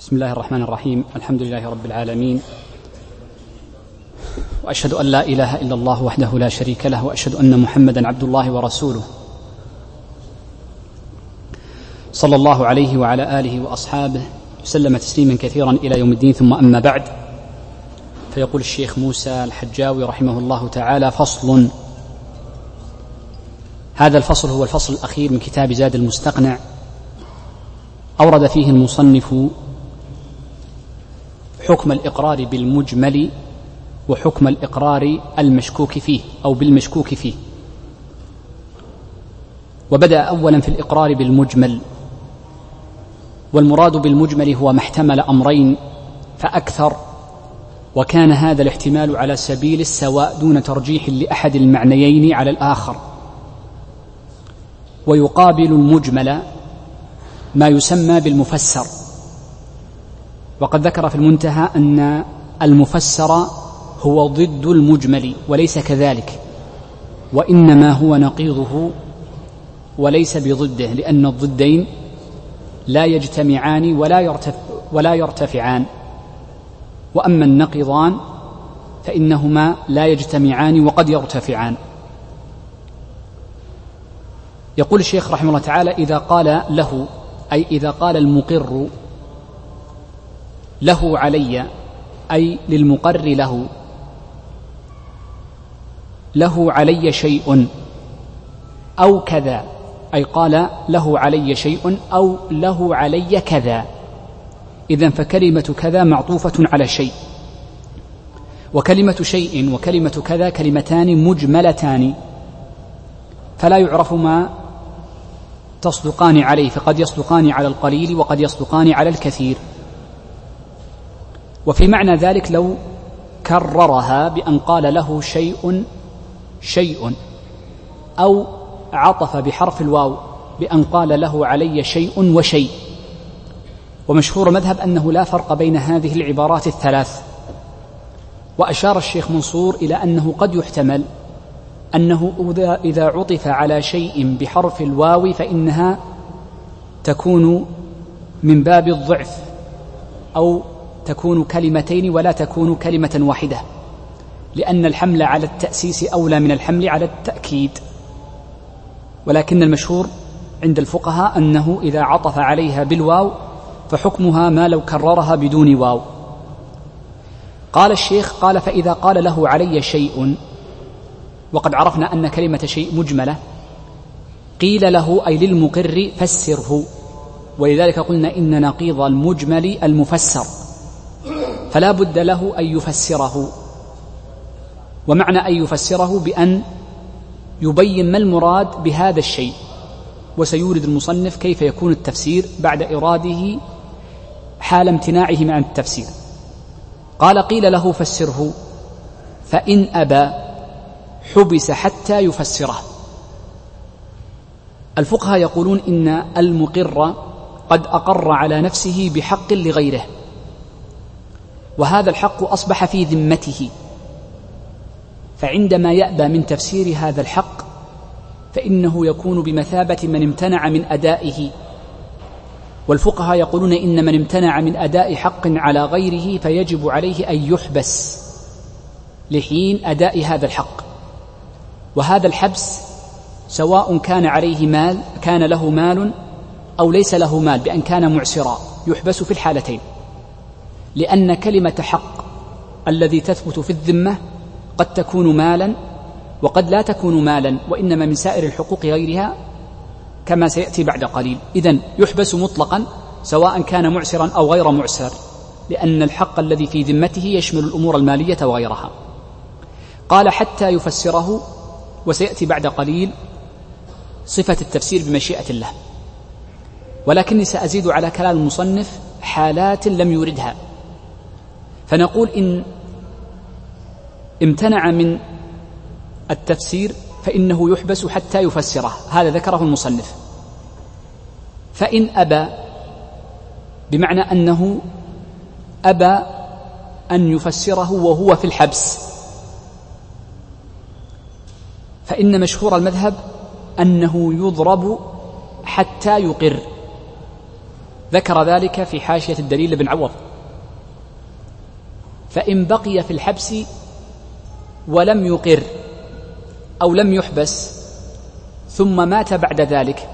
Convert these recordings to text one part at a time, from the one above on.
بسم الله الرحمن الرحيم. الحمد لله رب العالمين. وأشهد أن لا إله إلا الله وحده لا شريك له وأشهد أن محمدا عبد الله ورسوله. صلى الله عليه وعلى آله وأصحابه وسلم تسليما كثيرا إلى يوم الدين. ثم أما بعد فيقول الشيخ موسى الحجاوي رحمه الله تعالى فصل. هذا الفصل هو الفصل الأخير من كتاب زاد المستقنع. أورد فيه المصنف حكم الإقرار بالمجمل وحكم الإقرار المشكوك فيه أو بالمشكوك فيه. وبدأ أولا في الإقرار بالمجمل والمراد بالمجمل هو ما احتمل أمرين فأكثر وكان هذا الاحتمال على سبيل السواء دون ترجيح لأحد المعنيين على الآخر. ويقابل المجمل ما يسمى بالمفسر. وقد ذكر في المنتهى أن المفسر هو ضد المجمل وليس كذلك وإنما هو نقيضه وليس بضده لأن الضدين لا يجتمعان ولا يرتف ولا يرتفعان وأما النقيضان فإنهما لا يجتمعان وقد يرتفعان. يقول الشيخ رحمه الله تعالى إذا قال له أي إذا قال المقر له علي أي للمقر له. له علي شيء أو كذا أي قال له علي شيء أو له علي كذا. إذا فكلمة كذا معطوفة على شيء. وكلمة شيء وكلمة كذا كلمتان مجملتان. فلا يعرف ما تصدقان عليه فقد يصدقان على القليل وقد يصدقان على الكثير. وفي معنى ذلك لو كررها بأن قال له شيء شيء أو عطف بحرف الواو بأن قال له علي شيء وشيء. ومشهور مذهب أنه لا فرق بين هذه العبارات الثلاث. وأشار الشيخ منصور إلى أنه قد يحتمل أنه إذا عطف على شيء بحرف الواو فإنها تكون من باب الضعف أو تكون كلمتين ولا تكون كلمة واحدة لأن الحمل على التأسيس أولى من الحمل على التأكيد. ولكن المشهور عند الفقهاء أنه إذا عطف عليها بالواو فحكمها ما لو كررها بدون واو. قال الشيخ قال فإذا قال له علي شيء وقد عرفنا أن كلمة شيء مجملة قيل له أي للمقر فسره. ولذلك قلنا إن نقيض المجمل المفسر. فلا بد له أن يفسره. ومعنى أن يفسره بأن يبين ما المراد بهذا الشيء. وسيورد المصنف كيف يكون التفسير بعد إراده حال امتناعه عن التفسير. قال قيل له فسره. فإن أبى حبس حتى يفسره. الفقهاء يقولون إن المقر قد أقر على نفسه بحق لغيره. وهذا الحق أصبح في ذمته. فعندما يأبى من تفسير هذا الحق فإنه يكون بمثابة من امتنع من أدائه. والفقهاء يقولون إن من امتنع من أداء حق على غيره فيجب عليه أن يحبس لحين أداء هذا الحق. وهذا الحبس سواء كان عليه مال كان له مال أو ليس له مال بأن كان معسرا يحبس في الحالتين. لأن كلمة حق الذي تثبت في الذمة قد تكون مالا وقد لا تكون مالا وإنما من سائر الحقوق غيرها كما سيأتي بعد قليل. إذا يحبس مطلقا سواء كان معسرا أو غير معسر لأن الحق الذي في ذمته يشمل الأمور المالية وغيرها. قال حتى يفسره وسيأتي بعد قليل صفة التفسير بمشيئة الله. ولكني سأزيد على كلام المصنف حالات لم يردها فنقول إن امتنع من التفسير فإنه يحبس حتى يفسره. هذا ذكره المصنف. فإن أبى بمعنى أنه أبى أن يفسره وهو في الحبس. فإن مشهور المذهب أنه يضرب حتى يقر. ذكر ذلك في حاشية الدليل بن عوض. فإن بقي في الحبس ولم يقر أو لم يحبس ثم مات بعد ذلك.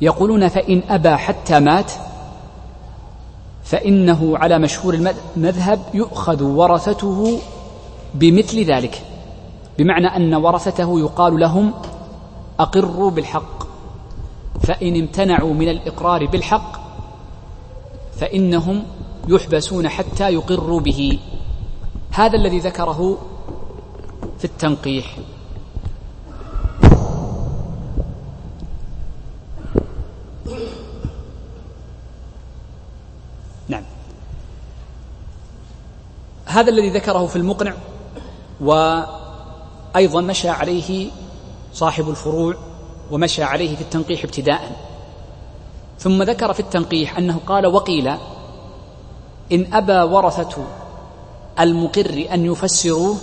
يقولون فإن أبى حتى مات فإنه على مشهور المذهب يؤخذ ورثته بمثل ذلك. بمعنى أن ورثته يقال لهم أقروا بالحق فإن امتنعوا من الإقرار بالحق فإنهم يحبسون حتى يقروا به. هذا الذي ذكره في التنقيح. نعم. هذا الذي ذكره في المقنع وأيضا مشى عليه صاحب الفروع ومشى عليه في التنقيح ابتداء. ثم ذكر في التنقيح أنه قال وقيل إن أبى ورثة المقر أن يفسروه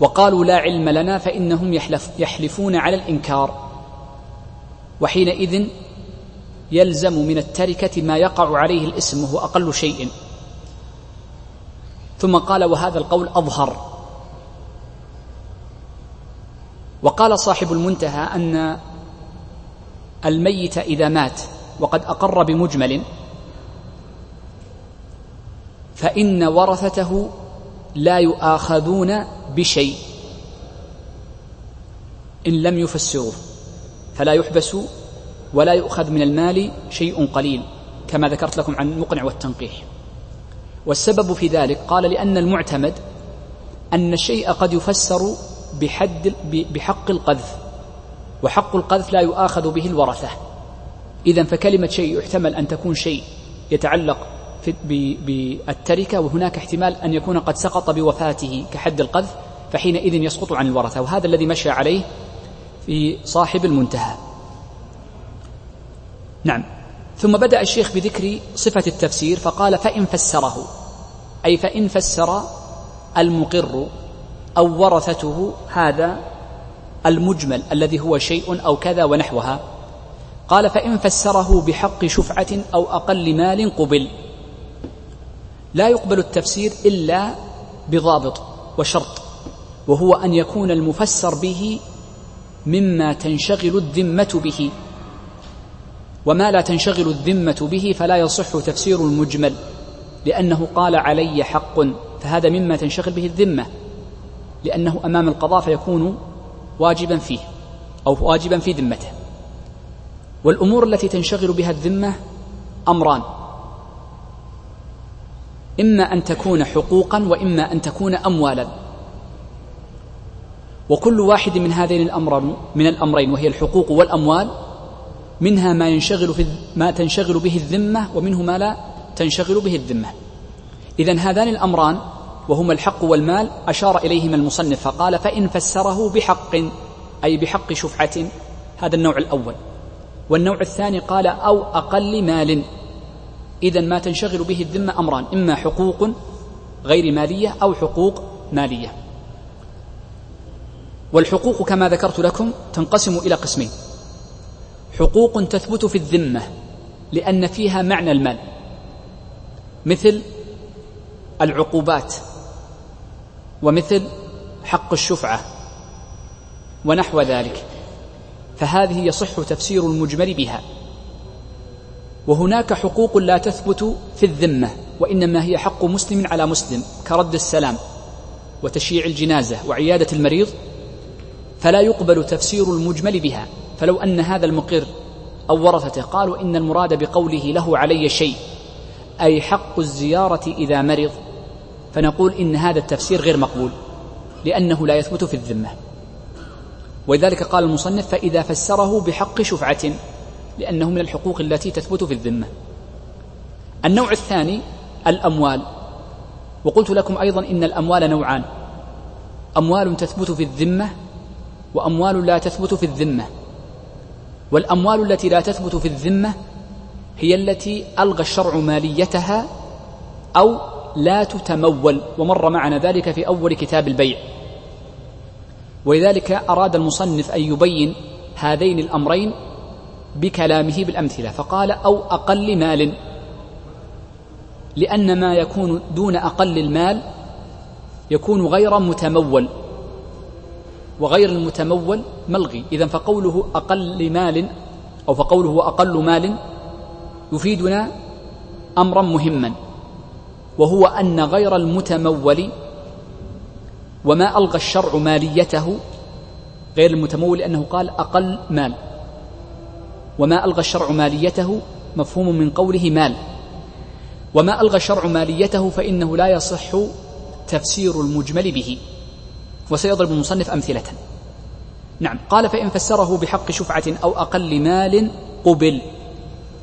وقالوا لا علم لنا فإنهم يحلف يحلفون على الإنكار. وحينئذ يلزم من التركة ما يقع عليه الاسم وهو أقل شيء. ثم قال وهذا القول أظهر. وقال صاحب المنتهى أن الميت إذا مات وقد أقر بمجمل فإن ورثته لا يؤاخذون بشيء. إن لم يفسروه فلا يحبس ولا يؤخذ من المال شيء قليل كما ذكرت لكم عن المقنع والتنقيح. والسبب في ذلك قال لأن المعتمد أن الشيء قد يفسر بحد بحق القذف وحق القذف لا يؤاخذ به الورثة. إذا فكلمة شيء يحتمل أن تكون شيء يتعلق بالتركة وهناك احتمال أن يكون قد سقط بوفاته كحد القذف فحينئذ يسقط عن الورثة. وهذا الذي مشى عليه في صاحب المنتهى. نعم. ثم بدأ الشيخ بذكر صفة التفسير فقال فإن فسره. أي فإن فسر المقر أو ورثته هذا المجمل الذي هو شيء أو كذا ونحوها. قال فإن فسره بحق شفعة أو أقل مال قبل. لا يقبل التفسير إلا بضابط وشرط وهو أن يكون المفسر به مما تنشغل الذمة به. وما لا تنشغل الذمة به فلا يصح تفسير المجمل لأنه قال علي حق فهذا مما تنشغل به الذمة لأنه أمام القضاء فيكون واجبا فيه أو واجبا في ذمته. والأمور التي تنشغل بها الذمة أمران. إما أن تكون حقوقا وإما أن تكون أموالا. وكل واحد من هذين الأمر من الأمرين وهي الحقوق والأموال منها ما ينشغل في ما تنشغل به الذمة ومنه ما لا تنشغل به الذمة. إذا هذان الأمران وهما الحق والمال أشار إليهما المصنف فقال فإن فسره بحق أي بحق شفعة هذا النوع الأول. والنوع الثاني قال أو أقل مال. إذا ما تنشغل به الذمة أمران إما حقوق غير مالية أو حقوق مالية. والحقوق كما ذكرت لكم تنقسم إلى قسمين. حقوق تثبت في الذمة لأن فيها معنى المال مثل العقوبات ومثل حق الشفعة ونحو ذلك. فهذه يصح تفسير المجمل بها. وهناك حقوق لا تثبت في الذمة وإنما هي حق مسلم على مسلم كرد السلام وتشييع الجنازة وعيادة المريض فلا يقبل تفسير المجمل بها. فلو أن هذا المقر أو ورثته قالوا إن المراد بقوله له علي شيء أي حق الزيارة إذا مرض فنقول إن هذا التفسير غير مقبول لأنه لا يثبت في الذمة. ولذلك قال المصنف فإذا فسره بحق شفعة لأنه من الحقوق التي تثبت في الذمة. النوع الثاني الأموال. وقلت لكم أيضا إن الأموال نوعان. أموال تثبت في الذمة وأموال لا تثبت في الذمة. والأموال التي لا تثبت في الذمة هي التي ألغى الشرع ماليتها أو لا تتمول. ومر معنا ذلك في أول كتاب البيع. ولذلك أراد المصنف أن يبين هذين الأمرين بكلامه بالأمثلة فقال أو أقل مال. لأن ما يكون دون أقل المال يكون غير متمول. وغير المتمول ملغي. إذا فقوله أقل مال أو فقوله أقل مال يفيدنا أمرا مهما وهو أن غير المتمول وما ألغى الشرع ماليته غير المتمول لأنه قال أقل مال. وما ألغى الشرع ماليته مفهوم من قوله مال. وما ألغى الشرع ماليته فإنه لا يصح تفسير المجمل به. وسيضرب المصنف أمثلة. نعم قال فإن فسره بحق شفعة أو أقل مال قبل.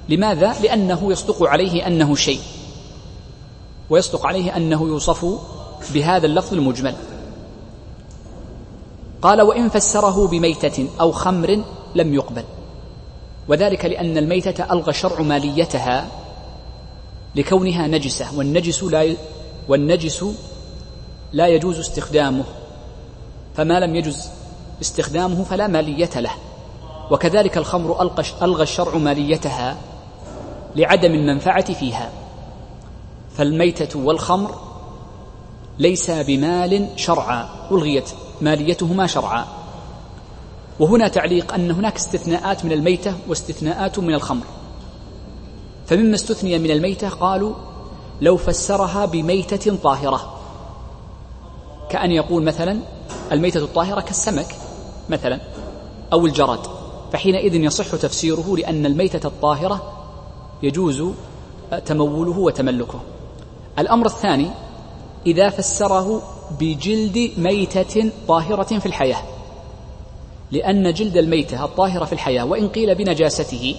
لماذا؟ لأنه يصدق عليه أنه شيء. ويصدق عليه أنه يوصف بهذا اللفظ المجمل. قال وإن فسره بميتة أو خمر لم يقبل. وذلك لأن الميتة ألغى الشرع ماليتها لكونها نجسة والنجس لا والنجس لا يجوز استخدامه. فما لم يجوز استخدامه فلا مالية له. وكذلك الخمر ألغى الشرع ماليتها لعدم المنفعة فيها. فالميتة والخمر ليس بمال شرعا ألغيت ماليتهما شرعا. وهنا تعليق أن هناك استثناءات من الميتة واستثناءات من الخمر. فمما استثني من الميتة قالوا لو فسرها بميتة طاهرة. كأن يقول مثلا الميتة الطاهرة كالسمك مثلا أو الجراد. فحينئذ يصح تفسيره لأن الميتة الطاهرة يجوز تموله وتملكه. الأمر الثاني إذا فسره بجلد ميتة طاهرة في الحياة. لأن جلد الميتة الطاهرة في الحياة وإن قيل بنجاسته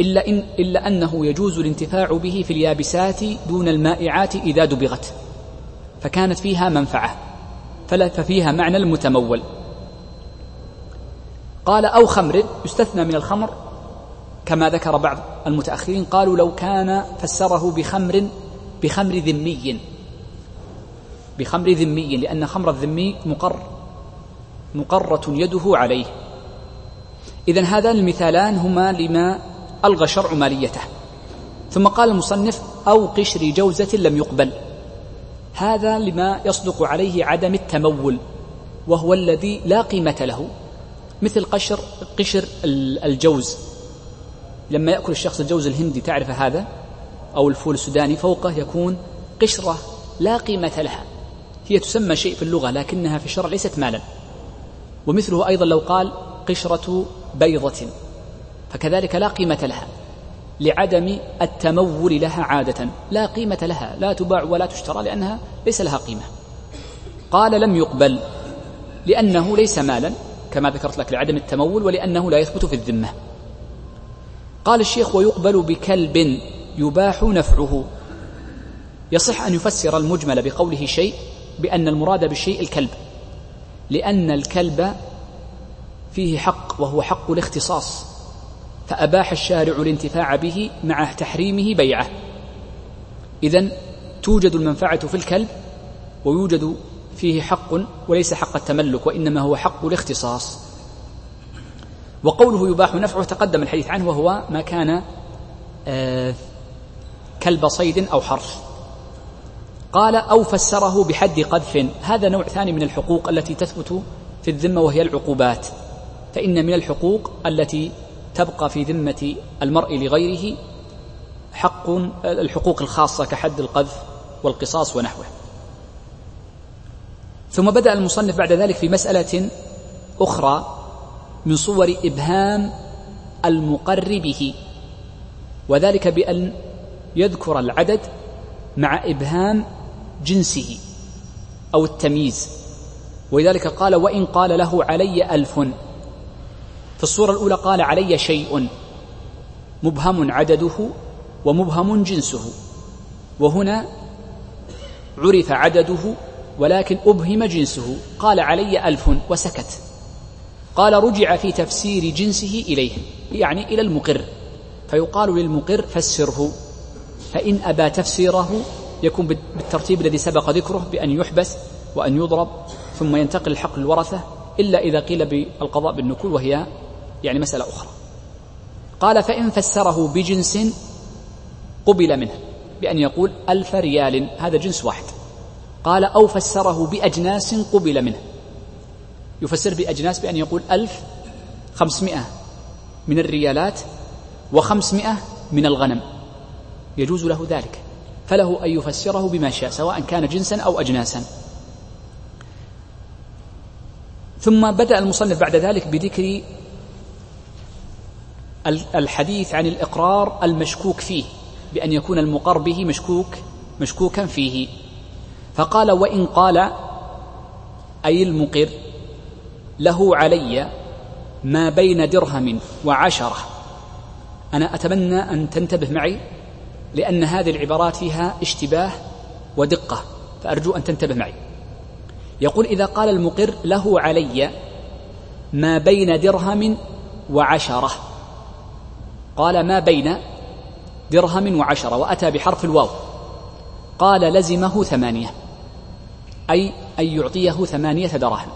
إلا, إن إلا أنه يجوز الانتفاع به في اليابسات دون المائعات إذا دبغت فكانت فيها منفعة ففيها معنى المتمول. قال أو خمر يستثنى من الخمر كما ذكر بعض المتأخرين قالوا لو كان فسره بخمر بخمر ذمي بخمر ذمي لأن خمر الذمي مقر. مقرة يده عليه. إذا هذان المثالان هما لما ألغى شرع ماليته. ثم قال المصنف أو قشر جوزة لم يقبل. هذا لما يصدق عليه عدم التمول وهو الذي لا قيمة له. مثل قشر قشر الجوز. لما يأكل الشخص الجوز الهندي تعرف هذا؟ أو الفول السوداني فوقه يكون قشرة لا قيمة لها. هي تسمى شيء في اللغة لكنها في الشرع ليست مالا. ومثله أيضا لو قال قشرة بيضة فكذلك لا قيمة لها لعدم التمول لها عادة لا قيمة لها لا تباع ولا تشترى لأنها ليس لها قيمة. قال لم يقبل لأنه ليس مالا كما ذكرت لك لعدم التمول ولأنه لا يثبت في الذمة. قال الشيخ ويقبل بكلب يباح نفعه. يصح أن يفسر المجمل بقوله شيء بأن المراد بالشيء الكلب. لأن الكلب فيه حق وهو حق الاختصاص. فأباح الشارع الانتفاع به مع تحريمه بيعه. إذا توجد المنفعة في الكلب ويوجد فيه حق وليس حق التملك وإنما هو حق الاختصاص. وقوله يباح نفعه تقدم الحديث عنه وهو ما كان آه كلب صيد أو حرف قال أو فسره بحد قذف. هذا نوع ثاني من الحقوق التي تثبت في الذمة وهي العقوبات. فإن من الحقوق التي تبقى في ذمة المرء لغيره حق الحقوق الخاصة كحد القذف والقصاص ونحوه. ثم بدأ المصنف بعد ذلك في مسألة أخرى من صور إبهام المقر به وذلك بأن يذكر العدد مع إبهام جنسه أو التمييز. ولذلك قال وإن قال له علي ألف. في الصورة الأولى قال علي شيء. مبهم عدده ومبهم جنسه. وهنا عرف عدده ولكن أبهم جنسه. قال علي ألف. وسكت. قال رجع في تفسير جنسه إليه. يعني إلى المقر. فيقال للمقر فسره. فإن أبى تفسيره يكون بالترتيب الذي سبق ذكره بأن يحبس وأن يضرب ثم ينتقل الحق للورثة إلا إذا قيل بالقضاء بالنكول وهي يعني مسألة أخرى. قال فإن فسره بجنس قبل منه بأن يقول ألف ريال هذا جنس واحد. قال أو فسره بأجناس قبل منه. يفسر بأجناس بأن يقول ألف خمسمائة من الريالات وخمسمائة من الغنم. يجوز له ذلك. فله أن يفسره بما شاء سواء كان جنسا أو أجناسا. ثم بدأ المصنف بعد ذلك بذكر الحديث عن الإقرار المشكوك فيه بأن يكون المقر به مشكوك مشكوكا فيه. فقال وإن قال أي المقر له علي ما بين درهم وعشرة. أنا أتمنى أن تنتبه معي لأن هذه العبارات فيها اشتباه ودقة فأرجو أن تنتبه معي. يقول إذا قال المقر له علي ما بين درهم وعشرة. قال ما بين درهم وعشرة وأتى بحرف الواو. قال لزمه ثمانية أي أن يعطيه ثمانية دراهم.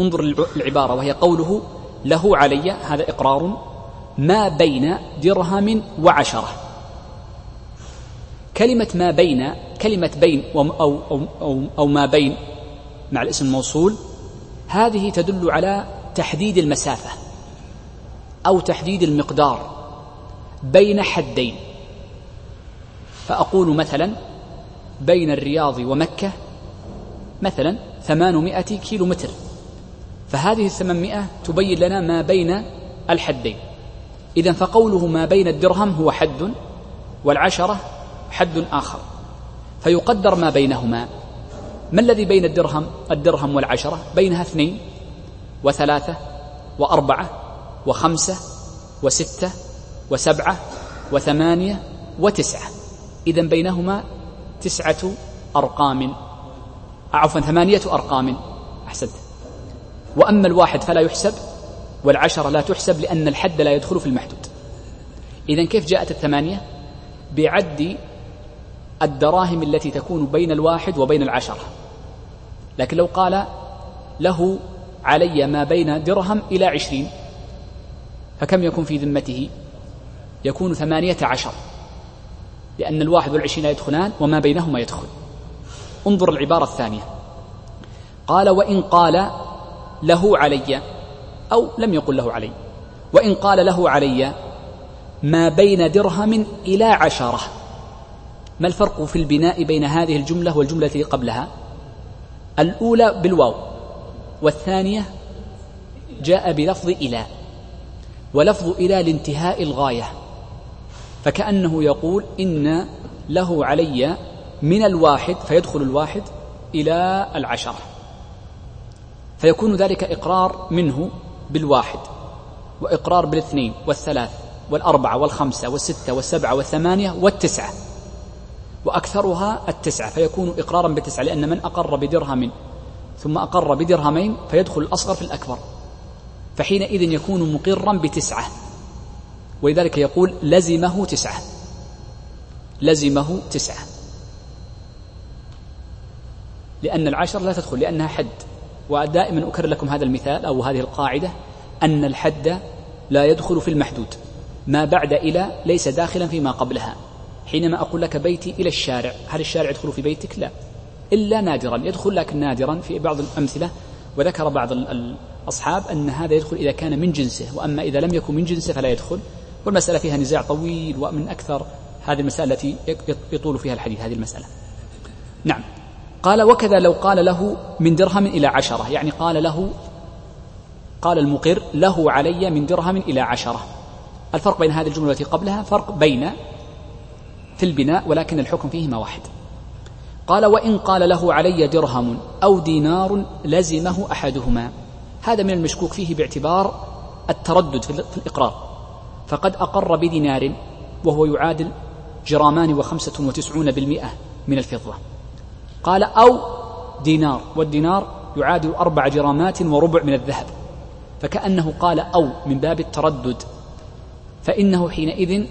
انظر العبارة وهي قوله له علي هذا إقرار ما بين درهم وعشرة. كلمة ما بين كلمة بين أو, أو, أو, أو ما بين مع الاسم الموصول هذه تدل على تحديد المسافة أو تحديد المقدار بين حدين. فأقول مثلا بين الرياض ومكة مثلا ثمانمائة كيلو متر فهذه الثمانمائة تبين لنا ما بين الحدين. إذا فقوله ما بين الدرهم هو حد والعشرة حد آخر. فيقدر ما بينهما. ما الذي بين الدرهم؟ الدرهم والعشرة بينها اثنين وثلاثة وأربعة وخمسة وستة وسبعة وثمانية وتسعة. إذا بينهما تسعة أرقام. عفوا ثمانية أرقام. أحسنت. وأما الواحد فلا يحسب. والعشرة لا تحسب لأن الحد لا يدخل في المحدود. إذا كيف جاءت الثمانية؟ بعد الدراهم التي تكون بين الواحد وبين العشرة. لكن لو قال له علي ما بين درهم إلى عشرين فكم يكون في ذمته؟ يكون ثمانية عشر لأن الواحد والعشرين لا يدخلان وما بينهما يدخل. انظر العبارة الثانية. قال وإن قال له علي أو لم يقل له علي. وإن قال له علي ما بين درهم إلى عشرة. ما الفرق في البناء بين هذه الجملة والجملة التي قبلها؟ الأولى بالواو والثانية جاء بلفظ إلى ولفظ إلى لانتهاء الغاية. فكأنه يقول إن له علي من الواحد فيدخل الواحد إلى العشرة. فيكون ذلك إقرار منه بالواحد وإقرار بالاثنين والثلاث والأربعة والخمسة والستة والسبعة والثمانية والتسعة وأكثرها التسعة فيكون إقرارا بالتسعة لأن من أقر بدرهم ثم أقر بدرهمين فيدخل الأصغر في الأكبر فحينئذ يكون مقرا بتسعة ولذلك يقول لزمه تسعة لزمه تسعة لأن العشر لا تدخل لأنها حد. ودائما أكرر لكم هذا المثال أو هذه القاعدة أن الحد لا يدخل في المحدود. ما بعد إلى ليس داخلا فيما قبلها. حينما أقول لك بيتي إلى الشارع هل الشارع يدخل في بيتك؟ لا. إلا نادرا. يدخل لكن نادرا في بعض الأمثلة وذكر بعض الأصحاب أن هذا يدخل إذا كان من جنسه وأما إذا لم يكن من جنسه فلا يدخل. والمسألة فيها نزاع طويل ومن أكثر هذه المسألة التي يطول فيها الحديث هذه المسألة. نعم. قال وكذا لو قال له من درهم إلى عشرة يعني قال له قال المقر له علي من درهم إلى عشرة. الفرق بين هذه الجملة التي قبلها فرق بين في البناء ولكن الحكم فيهما واحد قال وإن قال له علي درهم أو دينار لزمه أحدهما. هذا من المشكوك فيه باعتبار التردد في الإقرار. فقد أقر بدينار وهو يعادل جرامان وخمسة وتسعون بالمئة من الفضة. قال أو دينار والدينار يعادل أربع جرامات وربع من الذهب. فكأنه قال أو من باب التردد. فإنه حينئذ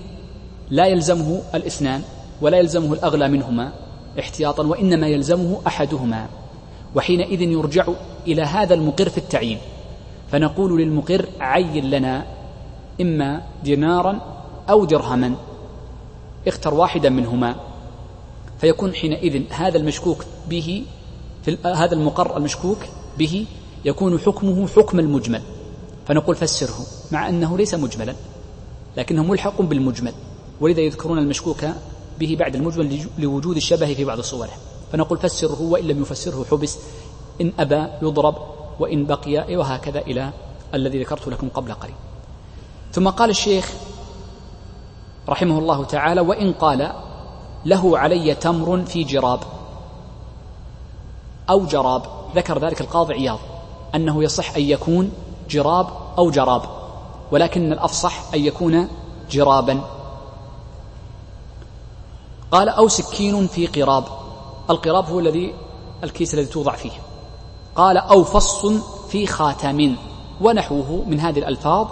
لا يلزمه الإثنان ولا يلزمه الأغلى منهما احتياطا وإنما يلزمه أحدهما. وحينئذ يرجع إلى هذا المقر في التعيين. فنقول للمقر عين لنا إما دينارا أو درهما. اختر واحدا منهما. فيكون حينئذ هذا المشكوك به في هذا المقر المشكوك به يكون حكمه حكم المجمل. فنقول فسره مع أنه ليس مجملا لكنه ملحق بالمجمل. ولذا يذكرون المشكوك به بعد المجمل لوجود الشبه في بعض صوره. فنقول فسره وإن لم يفسره حبس إن أبى يضرب وإن بقي وهكذا إلى الذي ذكرت لكم قبل قليل ثم قال الشيخ رحمه الله تعالى وإن قال له علي تمر في جراب أو جراب. ذكر ذلك القاضي عياض. أنه يصح أن يكون جراب أو جراب ولكن الأفصح أن يكون جرابا. قال أو سكين في قراب. القراب هو الذي الكيس الذي توضع فيه. قال أو فص في خاتم ونحوه من هذه الألفاظ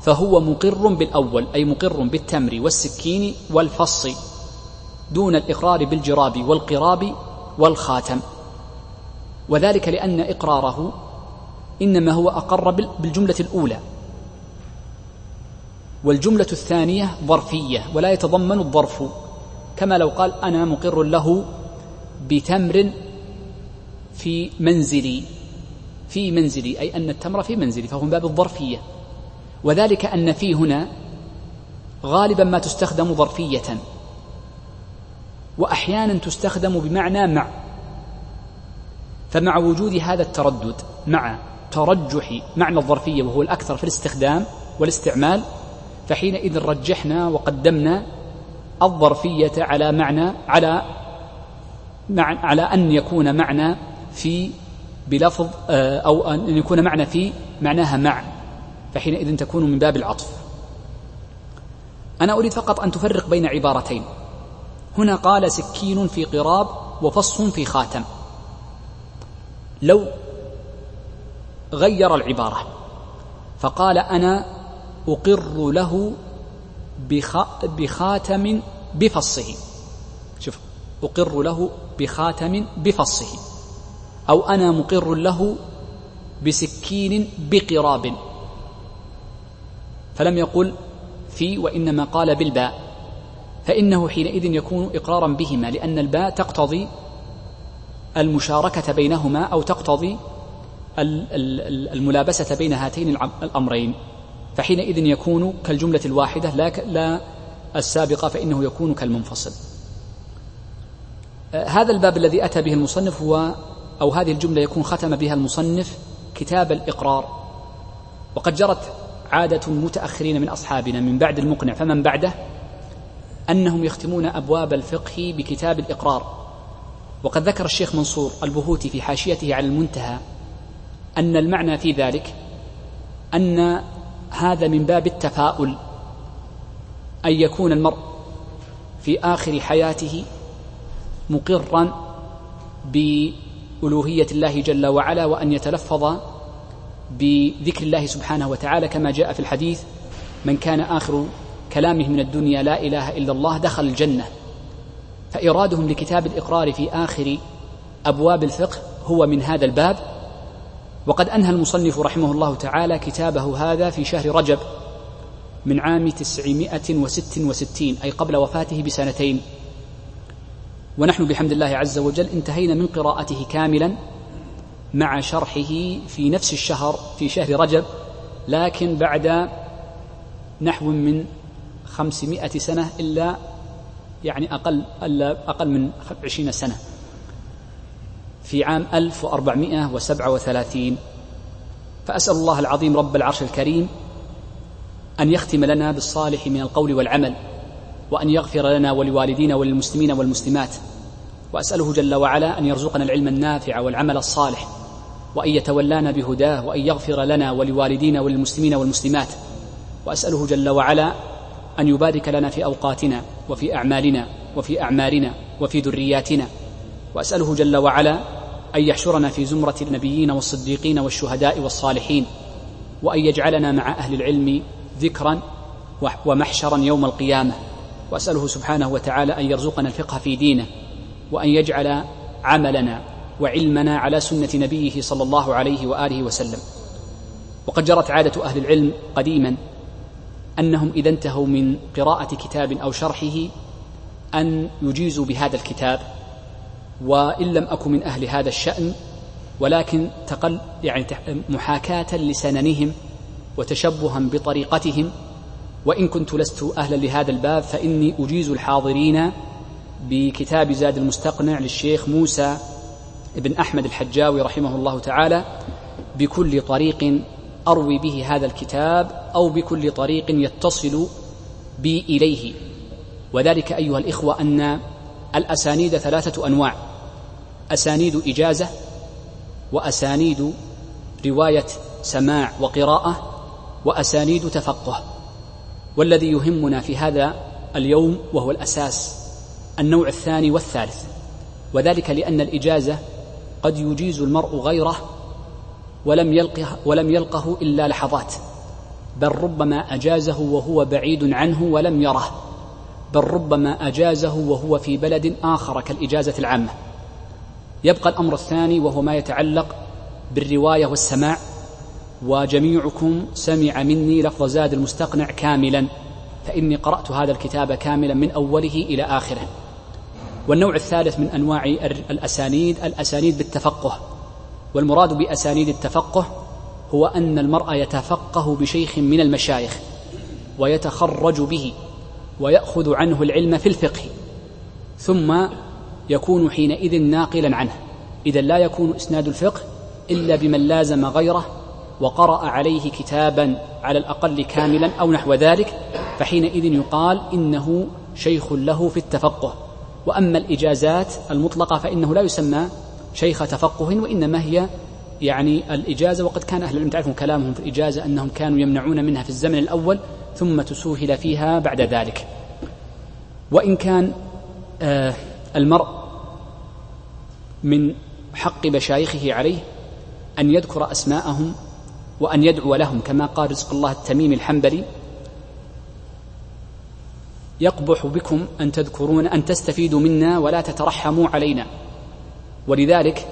فهو مقر بالأول أي مقر بالتمر والسكين والفص. دون الإقرار بالجراب والقراب والخاتم. وذلك لأن إقراره إنما هو أقر بالجملة الأولى. والجملة الثانية ظرفية ولا يتضمن الظرف. كما لو قال أنا مقر له بتمر في منزلي في منزلي أي أن التمر في منزلي فهو من باب الظرفية. وذلك أن في هنا غالبا ما تستخدم ظرفية. وأحيانا تستخدم بمعنى مع. فمع وجود هذا التردد مع ترجح معنى الظرفية وهو الأكثر في الاستخدام والاستعمال فحينئذ رجحنا وقدمنا الظرفية على معنى على على أن يكون معنى في بلفظ آه، أو أن يكون معنى في معناها مع. فحينئذ تكون من باب العطف. أنا أريد فقط أن تفرق بين عبارتين. هنا قال سكين في قراب وفص في خاتم. لو غير العبارة. فقال أنا أقر له بخاتم بفصه. شوف أقر له بخاتم بفصه. أو أنا مقر له بسكين بقراب. فلم يقل في وإنما قال بالباء. فإنه حينئذ يكون إقرارا بهما لأن الباء تقتضي المشاركة بينهما أو تقتضي الملابسة بين هاتين الأمرين. فحينئذ يكون كالجملة الواحدة لا السابقة فإنه يكون كالمنفصل. آه، هذا الباب الذي أتى به المصنف هو أو هذه الجملة يكون ختم بها المصنف كتاب الإقرار. وقد جرت عادة المتأخرين من أصحابنا من بعد المقنع فمن بعده أنهم يختمون أبواب الفقه بكتاب الإقرار. وقد ذكر الشيخ منصور البهوتي في حاشيته على المنتهى أن المعنى في ذلك أن هذا من باب التفاؤل أن يكون المرء في آخر حياته مقرا بألوهية الله جل وعلا وأن يتلفظ بذكر الله سبحانه وتعالى كما جاء في الحديث من كان آخر كلامه من الدنيا لا إله إلا الله دخل الجنة. فإرادهم لكتاب الإقرار في آخر أبواب الفقه هو من هذا الباب. وقد أنهى المصنف رحمه الله تعالى كتابه هذا في شهر رجب من عام تسعمائة وست وستين أي قبل وفاته بسنتين. ونحن بحمد الله عز وجل انتهينا من قراءته كاملا مع شرحه في نفس الشهر في شهر رجب لكن بعد نحو من خمسمائة سنة إلا يعني أقل أقل من عشرين سنة. في عام 1437 فأسأل الله العظيم رب العرش الكريم أن يختم لنا بالصالح من القول والعمل وأن يغفر لنا ولوالدينا وللمسلمين والمسلمات وأسأله جل وعلا أن يرزقنا العلم النافع والعمل الصالح وأن يتولانا بهداه وأن يغفر لنا ولوالدينا وللمسلمين والمسلمات. وأسأله جل وعلا أن يبارك لنا في أوقاتنا وفي أعمالنا وفي أعمارنا وفي ذرياتنا. وأسأله جل وعلا أن يحشرنا في زمرة النبيين والصديقين والشهداء والصالحين وأن يجعلنا مع أهل العلم ذكرا ومحشرا يوم القيامة. وأسأله سبحانه وتعالى أن يرزقنا الفقه في دينه وأن يجعل عملنا وعلمنا على سنة نبيه صلى الله عليه وآله وسلم. وقد جرت عادة أهل العلم قديما أنهم إذا انتهوا من قراءة كتاب أو شرحه أن يجيزوا بهذا الكتاب وإن لم أكن من أهل هذا الشأن ولكن تقل يعني محاكاة لسننهم وتشبها بطريقتهم وإن كنت لست أهلا لهذا الباب فإني أجيز الحاضرين بكتاب زاد المستقنع للشيخ موسى بن أحمد الحجاوي رحمه الله تعالى بكل طريق أروي به هذا الكتاب أو بكل طريق يتصل بي إليه. وذلك أيها الإخوة أن الأسانيد ثلاثة أنواع أسانيد إجازة وأسانيد رواية سماع وقراءة وأسانيد تفقه. والذي يهمنا في هذا اليوم وهو الأساس النوع الثاني والثالث. وذلك لأن الإجازة قد يجيز المرء غيره ولم يلقه ولم يلقه إلا لحظات. بل ربما أجازه وهو بعيد عنه ولم يره. بل ربما أجازه وهو في بلد آخر كالإجازة العامة. يبقى الأمر الثاني وهو ما يتعلق بالرواية والسماع. وجميعكم سمع مني لفظ زاد المستقنع كاملا. فإني قرأت هذا الكتاب كاملا من أوله إلى آخره. والنوع الثالث من أنواع الأسانيد الأسانيد بالتفقه. والمراد بأسانيد التفقه هو أن المرء يتفقه بشيخ من المشايخ ويتخرج به ويأخذ عنه العلم في الفقه ثم يكون حينئذ ناقلا عنه. إذا لا يكون إسناد الفقه إلا بمن لازم غيره وقرأ عليه كتابا على الأقل كاملا أو نحو ذلك فحينئذ يقال إنه شيخ له في التفقه. وأما الإجازات المطلقة فإنه لا يسمى شيخ تفقه وإنما هي يعني الإجازة وقد كان أهل العلم تعرفون كلامهم في الإجازة أنهم كانوا يمنعون منها في الزمن الأول ثم تسوهل فيها بعد ذلك. وإن كان آه المرء من حق مشايخه عليه أن يذكر أسماءهم وأن يدعو لهم كما قال رزق الله التميمي الحنبلي يقبح بكم أن تذكرون أن تستفيدوا منا ولا تترحموا علينا. ولذلك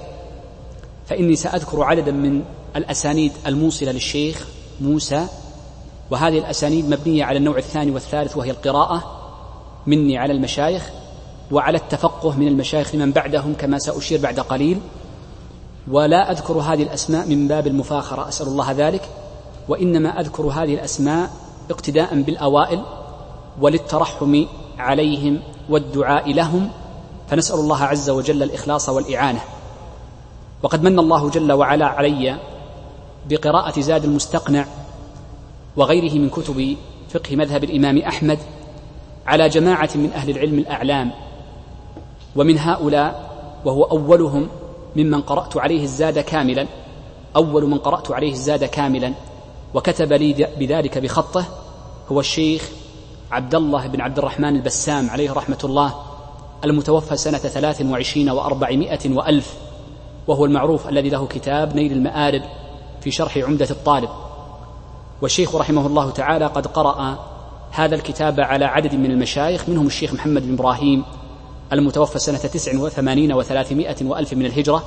فإني سأذكر عددا من الأسانيد الموصلة للشيخ موسى وهذه الأسانيد مبنية على النوع الثاني والثالث وهي القراءة مني على المشايخ وعلى التفقه من المشايخ لمن بعدهم كما سأشير بعد قليل. ولا أذكر هذه الأسماء من باب المفاخرة أسأل الله ذلك. وإنما أذكر هذه الأسماء اقتداء بالأوائل وللترحم عليهم والدعاء لهم فنسأل الله عز وجل الإخلاص والإعانة. وقد من الله جل وعلا علي بقراءة زاد المستقنع وغيره من كتب فقه مذهب الإمام أحمد على جماعة من أهل العلم الأعلام. ومن هؤلاء وهو أولهم ممن قرأت عليه الزاد كاملا أول من قرأت عليه الزاد كاملا. وكتب لي بذلك بخطه هو الشيخ عبد الله بن عبد الرحمن البسام عليه رحمة الله. المتوفى سنة ثلاث وعشرين وأربعمائة وألف وهو المعروف الذي له كتاب نيل المآرب في شرح عمدة الطالب. والشيخ رحمه الله تعالى قد قرأ هذا الكتاب على عدد من المشايخ منهم الشيخ محمد بن إبراهيم المتوفى سنة تسع وثمانين وثلاثمائة وألف من الهجرة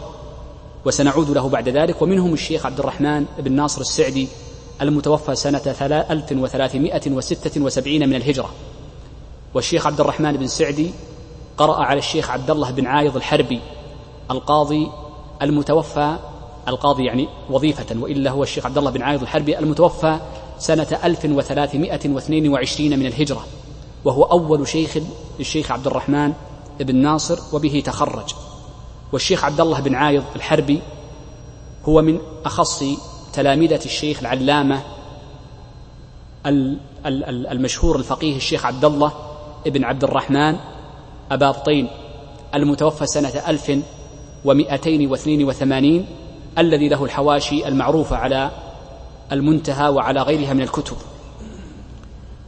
وسنعود له بعد ذلك. ومنهم الشيخ عبد الرحمن بن ناصر السعدي المتوفى سنة ألف وثلاثمائة وستة وسبعين من الهجرة. والشيخ عبد الرحمن بن سعدي قرأ على الشيخ عبد الله بن عايض الحربي القاضي المتوفى القاضي يعني وظيفة وإلا هو الشيخ عبد الله بن عايض الحربي المتوفى سنة 1322 من الهجرة وهو أول شيخ للشيخ عبد الرحمن بن ناصر وبه تخرج. والشيخ عبد الله بن عايض الحربي هو من أخص تلامذة الشيخ العلامة المشهور الفقيه الشيخ عبد الله بن عبد الرحمن أبا بطين المتوفى سنة ألف ومئتين واثنين وثمانين الذي له الحواشي المعروفة على المنتهى وعلى غيرها من الكتب.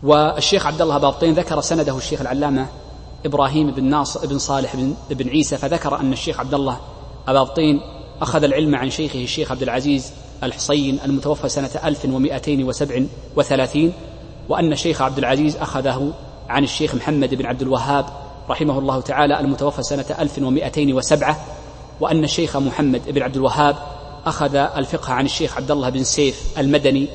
والشيخ عبد الله بابطين ذكر سنده الشيخ العلامة إبراهيم بن ناصر بن صالح بن, بن عيسى فذكر أن الشيخ عبد الله أبابطين أخذ العلم عن شيخه الشيخ عبد العزيز الحصين المتوفى سنة 1237 وأن الشيخ عبد العزيز أخذه عن الشيخ محمد بن عبد الوهاب رحمه الله تعالى المتوفى سنة 1207 وأن الشيخ محمد بن عبد الوهاب أخذ الفقه عن الشيخ عبد الله بن سيف المدني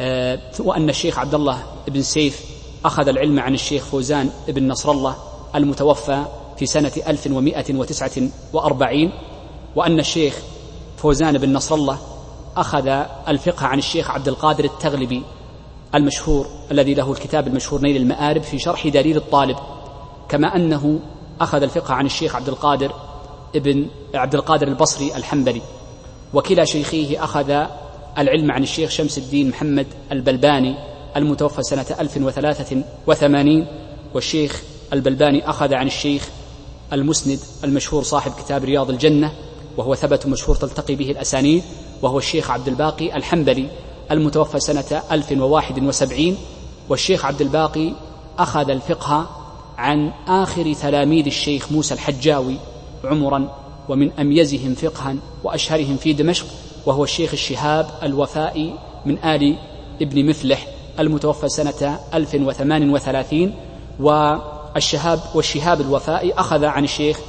آه، وأن الشيخ عبد الله بن سيف أخذ العلم عن الشيخ فوزان بن نصر الله المتوفى في سنة 1149 وأن الشيخ فوزان بن نصر الله أخذ الفقه عن الشيخ عبد القادر التغلبي المشهور الذي له الكتاب المشهور نيل المآرب في شرح دليل الطالب. كما أنه أخذ الفقه عن الشيخ عبد القادر ابن عبد القادر البصري الحنبلي وكلا شيخيه أخذ العلم عن الشيخ شمس الدين محمد البلباني المتوفى سنة 1083 والشيخ البلباني أخذ عن الشيخ المسند المشهور صاحب كتاب رياض الجنة وهو ثبت مشهور تلتقي به الأسانيد وهو الشيخ عبد الباقي الحنبلي المتوفى سنة 1071 والشيخ عبد الباقي أخذ الفقه عن آخر تلاميذ الشيخ موسى الحجاوي عمرا ومن أميزهم فقها وأشهرهم في دمشق وهو الشيخ الشهاب الوفائي من آل ابن مفلح المتوفى سنة 1038 والشهاب والشهاب الوفائي أخذ عن الشيخ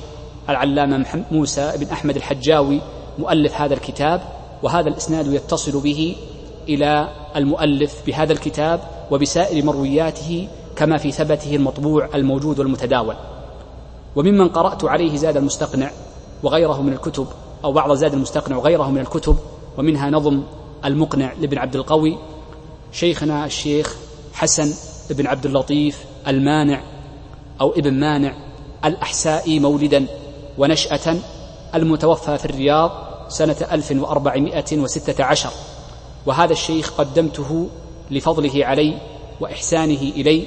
العلامة موسى بن أحمد الحجاوي مؤلف هذا الكتاب وهذا الإسناد يتصل به إلى المؤلف بهذا الكتاب وبسائر مروياته كما في ثبته المطبوع الموجود والمتداول. وممن قرأت عليه زاد المستقنع وغيره من الكتب أو بعض زاد المستقنع وغيره من الكتب ومنها نظم المقنع لابن عبد القوي شيخنا الشيخ حسن بن عبد اللطيف المانع أو ابن مانع الأحسائي مولدا ونشأة المتوفى في الرياض سنة 1416 وهذا الشيخ قدمته لفضله علي وإحسانه إلي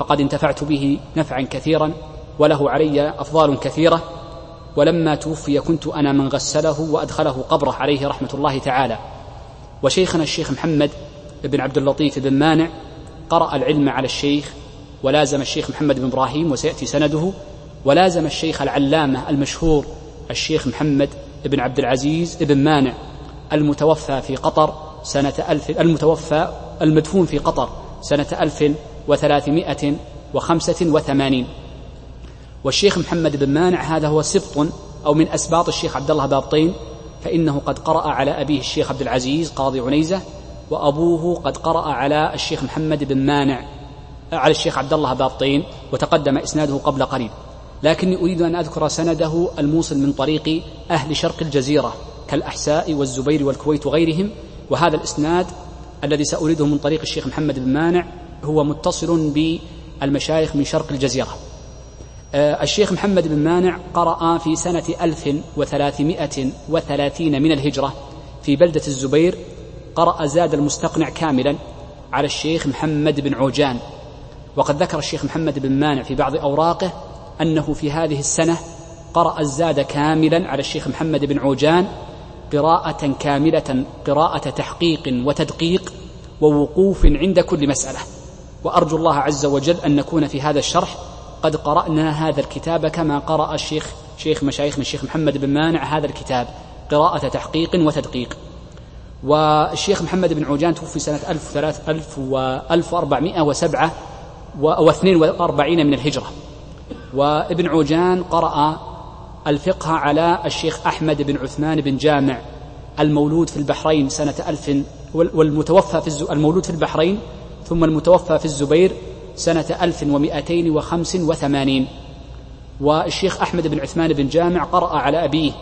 فقد انتفعت به نفعا كثيرا وله علي أفضال كثيرة. ولما توفي كنت أنا من غسله وأدخله قبره عليه رحمة الله تعالى. وشيخنا الشيخ محمد بن عبد اللطيف بن مانع قرأ العلم على الشيخ ولازم الشيخ محمد بن إبراهيم وسيأتي سنده. ولازم الشيخ العلامة المشهور الشيخ محمد بن عبد العزيز بن مانع المتوفى في قطر سنة ألف المتوفى المدفون في قطر سنة ألف وثلاثمائة وخمسة وثمانين. والشيخ محمد بن مانع هذا هو سبط أو من أسباط الشيخ عبد الله بابطين فإنه قد قرأ على أبيه الشيخ عبد العزيز قاضي عنيزة وأبوه قد قرأ على الشيخ محمد بن مانع على الشيخ عبد الله بابطين وتقدم إسناده قبل قليل. لكني أريد أن أذكر سنده الموصل من طريق أهل شرق الجزيرة كالأحساء والزبير والكويت وغيرهم وهذا الإسناد الذي سأريده من طريق الشيخ محمد بن مانع هو متصل بالمشايخ من شرق الجزيرة. آه، الشيخ محمد بن مانع قرأ في سنة ألف وثلاثمائة وثلاثين من الهجرة في بلدة الزبير قرأ زاد المستقنع كاملا على الشيخ محمد بن عوجان. وقد ذكر الشيخ محمد بن مانع في بعض أوراقه أنه في هذه السنة قرأ الزاد كاملا على الشيخ محمد بن عوجان قراءة كاملة قراءة تحقيق وتدقيق ووقوف عند كل مسألة. وأرجو الله عز وجل أن نكون في هذا الشرح قد قرأنا هذا الكتاب كما قرأ الشيخ شيخ مشايخنا الشيخ محمد بن مانع هذا الكتاب قراءة تحقيق وتدقيق. والشيخ محمد بن عوجان توفي سنة 1407 و42 من الهجرة. وابن عوجان قرأ الفقه على الشيخ أحمد بن عثمان بن جامع المولود في البحرين سنة ألف والمتوفى في المولود في البحرين ثم المتوفى في الزبير سنة ألف ومائتين وخمس وثمانين. والشيخ أحمد بن عثمان بن جامع قرأ على أبيه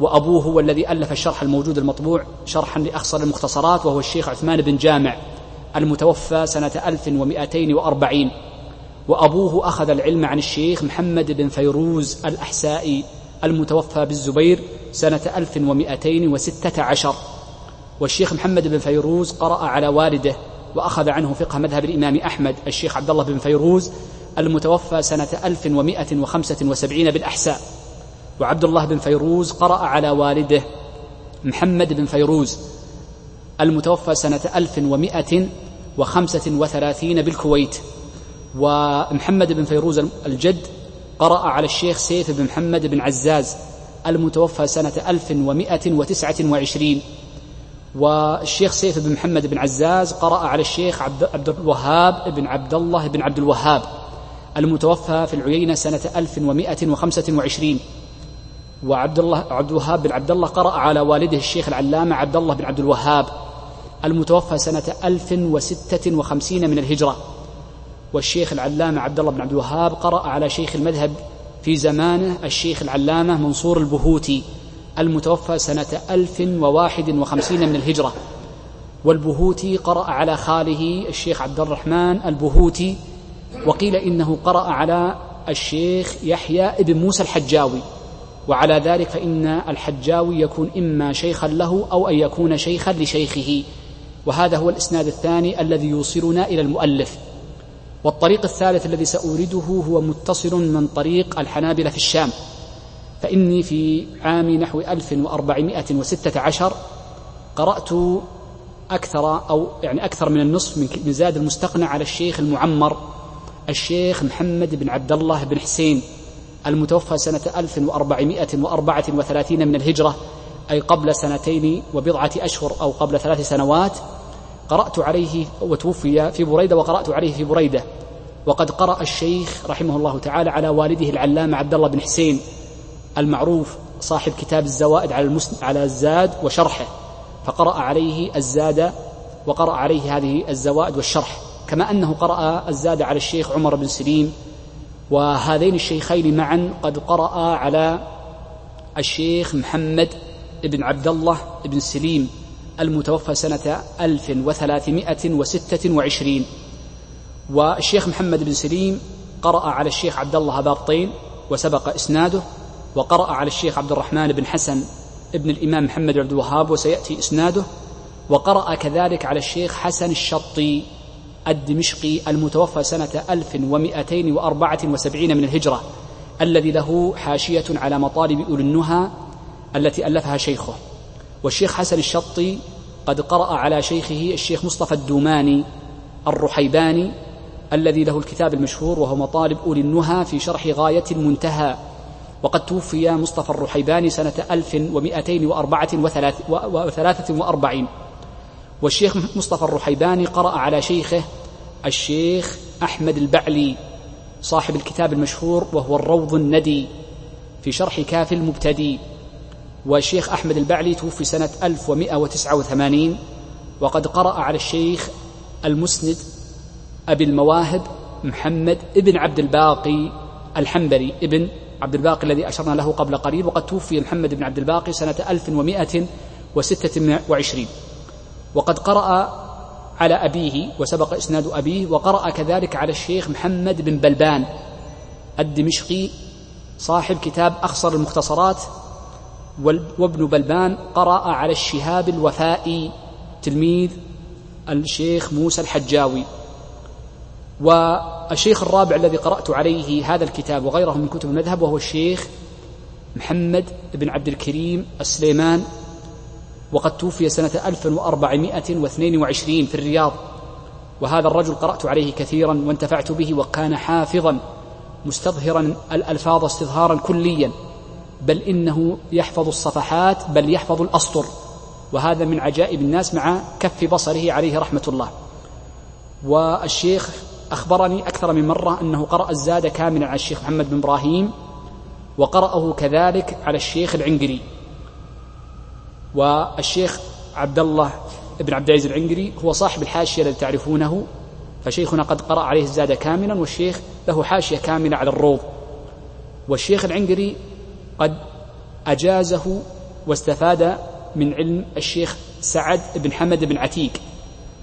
وأبوه هو الذي ألف الشرح الموجود المطبوع شرحا لأخصر المختصرات وهو الشيخ عثمان بن جامع المتوفى سنة ألف ومائتين وأربعين. وأبوه أخذ العلم عن الشيخ محمد بن فيروز الأحسائي المتوفى بالزبير سنة ألف ومائتين وستة عشر. والشيخ محمد بن فيروز قرأ على والده وأخذ عنه فقه مذهب الإمام أحمد الشيخ عبد الله بن فيروز المتوفى سنة ألف ومائة وخمسة وسبعين بالأحساء. وعبد الله بن فيروز قرأ على والده محمد بن فيروز المتوفى سنة ألف ومائة وخمسة وثلاثين بالكويت. ومحمد بن فيروز الجد قرأ على الشيخ سيف بن محمد بن عزاز المتوفى سنة ألف ومائة وتسعة وعشرين. والشيخ سيف بن محمد بن عزاز قرأ على الشيخ عبد, عبد الوهاب بن عبد الله بن عبد الوهاب المتوفى في العيينة سنة ألف ومائة وخمسة وعشرين. وعبد الله عبد الوهاب بن عبد الله قرأ على والده الشيخ العلامة عبد الله بن عبد الوهاب المتوفى سنة ألف وستة وخمسين من الهجرة. والشيخ العلامة عبد الله بن عبد الوهاب قرأ على شيخ المذهب في زمانه الشيخ العلامة منصور البهوتي. المتوفى سنة ألف وواحد وخمسين من الهجرة. والبهوتي قرأ على خاله الشيخ عبد الرحمن البهوتي وقيل إنه قرأ على الشيخ يحيى ابن موسى الحجاوي. وعلى ذلك فإن الحجاوي يكون إما شيخا له أو أن يكون شيخا لشيخه. وهذا هو الإسناد الثاني الذي يوصلنا إلى المؤلف. والطريق الثالث الذي سأورده هو متصل من طريق الحنابلة في الشام. فإني في عام نحو 1416 قرأت أكثر أو يعني أكثر من النصف من زاد المستقنع على الشيخ المعمر الشيخ محمد بن عبد الله بن حسين المتوفى سنة 1434 من الهجرة أي قبل سنتين وبضعة أشهر أو قبل ثلاث سنوات. قرأت عليه وتوفي في بريدة وقرأت عليه في بريدة. وقد قرأ الشيخ رحمه الله تعالى على والده العلامة عبد الله بن حسين. المعروف صاحب كتاب الزوائد على المسن على الزاد وشرحه فقرأ عليه الزاد وقرأ عليه هذه الزوائد والشرح كما أنه قرأ الزاد على الشيخ عمر بن سليم وهذين الشيخين معا قد قرأ على الشيخ محمد بن عبد الله بن سليم المتوفى سنة 1326 والشيخ محمد بن سليم قرأ على الشيخ عبد الله بابطين وسبق إسناده وقرأ على الشيخ عبد الرحمن بن حسن ابن الإمام محمد بن عبد الوهاب وسيأتي إسناده وقرأ كذلك على الشيخ حسن الشطي الدمشقي المتوفى سنة 1274 من الهجرة الذي له حاشية على مطالب أولي النهى التي ألفها شيخه. والشيخ حسن الشطي قد قرأ على شيخه الشيخ مصطفى الدوماني الرحيباني الذي له الكتاب المشهور وهو مطالب أولي النهى في شرح غاية المنتهى وقد توفي مصطفى الرحيباني سنة 1243 والشيخ مصطفى الرحيباني قرأ على شيخه الشيخ أحمد البعلي صاحب الكتاب المشهور وهو الروض الندي في شرح كاف المبتدي. والشيخ أحمد البعلي توفي سنة 1189 وقد قرأ على الشيخ المسند أبي المواهب محمد ابن عبد الباقي الحنبلي ابن عبد الباقي الذي أشرنا له قبل قليل وقد توفي محمد بن عبد الباقي سنة 1126 وقد قرأ على أبيه وسبق إسناد أبيه وقرأ كذلك على الشيخ محمد بن بلبان الدمشقي صاحب كتاب أخصر المختصرات وابن بلبان قرأ على الشهاب الوفائي تلميذ الشيخ موسى الحجاوي. والشيخ الرابع الذي قرأت عليه هذا الكتاب وغيره من كتب المذهب وهو الشيخ محمد بن عبد الكريم السليمان وقد توفي سنة 1422 في الرياض. وهذا الرجل قرأت عليه كثيرا وانتفعت به وكان حافظا مستظهرا الألفاظ استظهارا كليا. بل إنه يحفظ الصفحات بل يحفظ الأسطر. وهذا من عجائب الناس مع كف بصره عليه رحمة الله. والشيخ أخبرني أكثر من مرة أنه قرأ الزاد كاملا على الشيخ محمد بن إبراهيم وقرأه كذلك على الشيخ العنقري. والشيخ عبد الله بن عبد العزيز العنقري هو صاحب الحاشية الذي تعرفونه فشيخنا قد قرأ عليه الزاد كاملا والشيخ له حاشية كاملة على الروض. والشيخ العنقري قد أجازه واستفاد من علم الشيخ سعد بن حمد بن عتيق.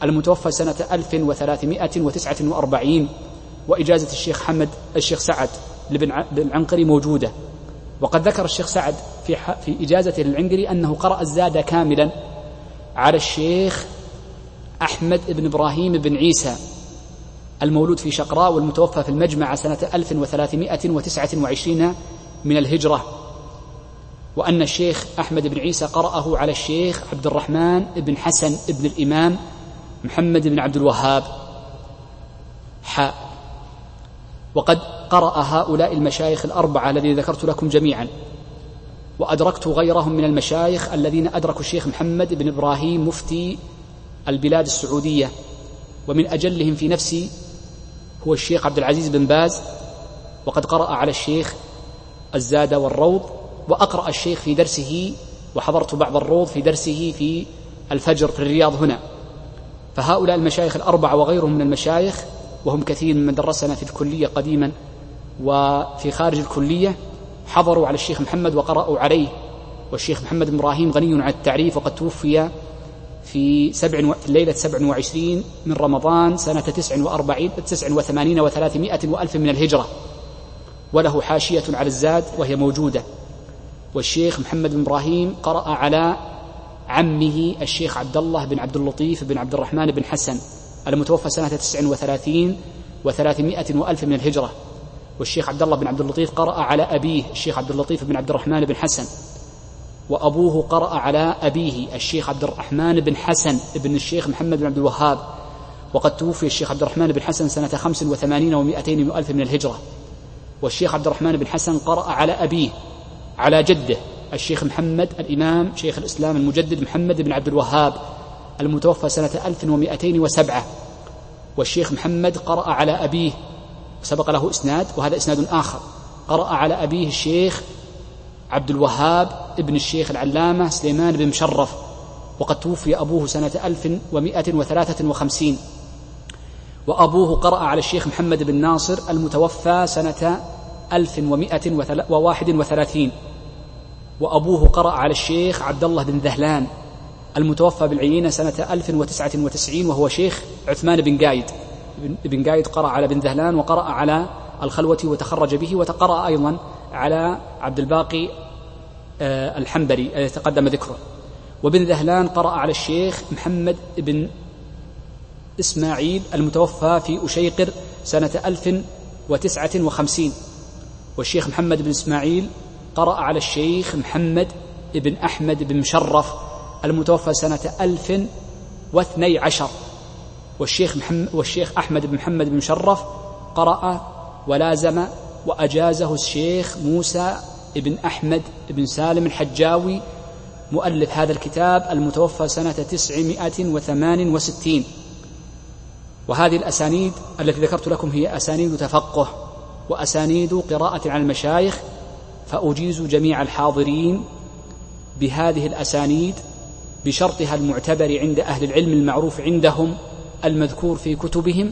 المتوفى سنة 1349 وإجازة الشيخ حمد الشيخ سعد بن العنقري موجودة. وقد ذكر الشيخ سعد في في إجازته للعنقري أنه قرأ الزاد كاملا على الشيخ أحمد بن إبراهيم بن عيسى المولود في شقراء والمتوفى في المجمع سنة 1329 من الهجرة. وأن الشيخ أحمد بن عيسى قرأه على الشيخ عبد الرحمن بن حسن بن الإمام محمد بن عبد الوهاب. حاء وقد قرأ هؤلاء المشايخ الأربعة الذين ذكرت لكم جميعا وأدركت غيرهم من المشايخ الذين أدركوا الشيخ محمد بن إبراهيم مفتي البلاد السعودية. ومن أجلهم في نفسي هو الشيخ عبد العزيز بن باز وقد قرأ على الشيخ الزاد والروض وأقرأ الشيخ في درسه وحضرت بعض الروض في درسه في الفجر في الرياض هنا. فهؤلاء المشايخ الأربعة وغيرهم من المشايخ وهم كثير ممن درسنا في الكلية قديما وفي خارج الكلية حضروا على الشيخ محمد وقرأوا عليه. والشيخ محمد بن إبراهيم غني عن التعريف وقد توفي في سبع و... في الليلة سبع وعشرين من رمضان سنة تسع وأربعين تسع وثمانين وثلاثمائة وألف من الهجرة. وله حاشية على الزاد وهي موجودة. والشيخ محمد بن إبراهيم قرأ على عمه الشيخ عبد الله بن عبد اللطيف بن عبد الرحمن بن حسن المتوفى سنة تسع وثلاثين وثلاثمائة وألف من الهجرة. والشيخ عبد الله بن عبد اللطيف قرأ على أبيه الشيخ عبد اللطيف بن عبد الرحمن بن حسن وأبوه قرأ على أبيه الشيخ عبد الرحمن بن حسن بن الشيخ محمد بن عبد الوهاب. وقد توفي الشيخ عبد الرحمن بن حسن سنة خمس وثمانين ومائتين وألف من الهجرة. والشيخ عبد الرحمن بن حسن قرأ على أبيه على جده الشيخ محمد الإمام شيخ الإسلام المجدد محمد بن عبد الوهاب المتوفى سنة ألف ومائتين وسبعة. والشيخ محمد قرأ على أبيه سبق له إسناد وهذا إسناد آخر. قرأ على أبيه الشيخ عبد الوهاب ابن الشيخ العلامة سليمان بن مشرف. وقد توفي أبوه سنة ألف ومائة وثلاثة وخمسين. وأبوه قرأ على الشيخ محمد بن ناصر المتوفى سنة ألف ومائة وواحد وثلاثين. وأبوه قرأ على الشيخ عبد الله بن ذهلان المتوفى بالعيينة سنة ألف وتسعة وتسعين وهو شيخ عثمان بن قايد. بن قايد قرأ على بن ذهلان وقرأ على الخلوة وتخرج به وتقرأ أيضا على عبد الباقي آه، الحنبلي الذي تقدم ذكره. وبن ذهلان قرأ على الشيخ محمد بن إسماعيل المتوفى في أشيقر سنة ألف وتسعة وخمسين. والشيخ محمد بن إسماعيل قرأ على الشيخ محمد بن أحمد بن مشرف المتوفى سنة ألف واثني عشر. والشيخ, محمد والشيخ أحمد بن محمد بن مشرف قرأ ولازم وأجازه الشيخ موسى بن أحمد بن سالم الحجاوي مؤلف هذا الكتاب المتوفى سنة تسعمائة وثمان وستين. وهذه الأسانيد التي ذكرت لكم هي أسانيد تفقه وأسانيد قراءة على المشايخ فأجيز جميع الحاضرين بهذه الأسانيد بشرطها المعتبر عند أهل العلم المعروف عندهم المذكور في كتبهم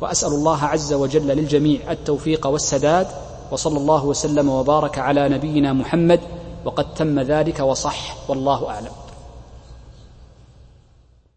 وأسأل الله عز وجل للجميع التوفيق والسداد وصلى الله وسلم وبارك على نبينا محمد وقد تم ذلك وصح والله أعلم.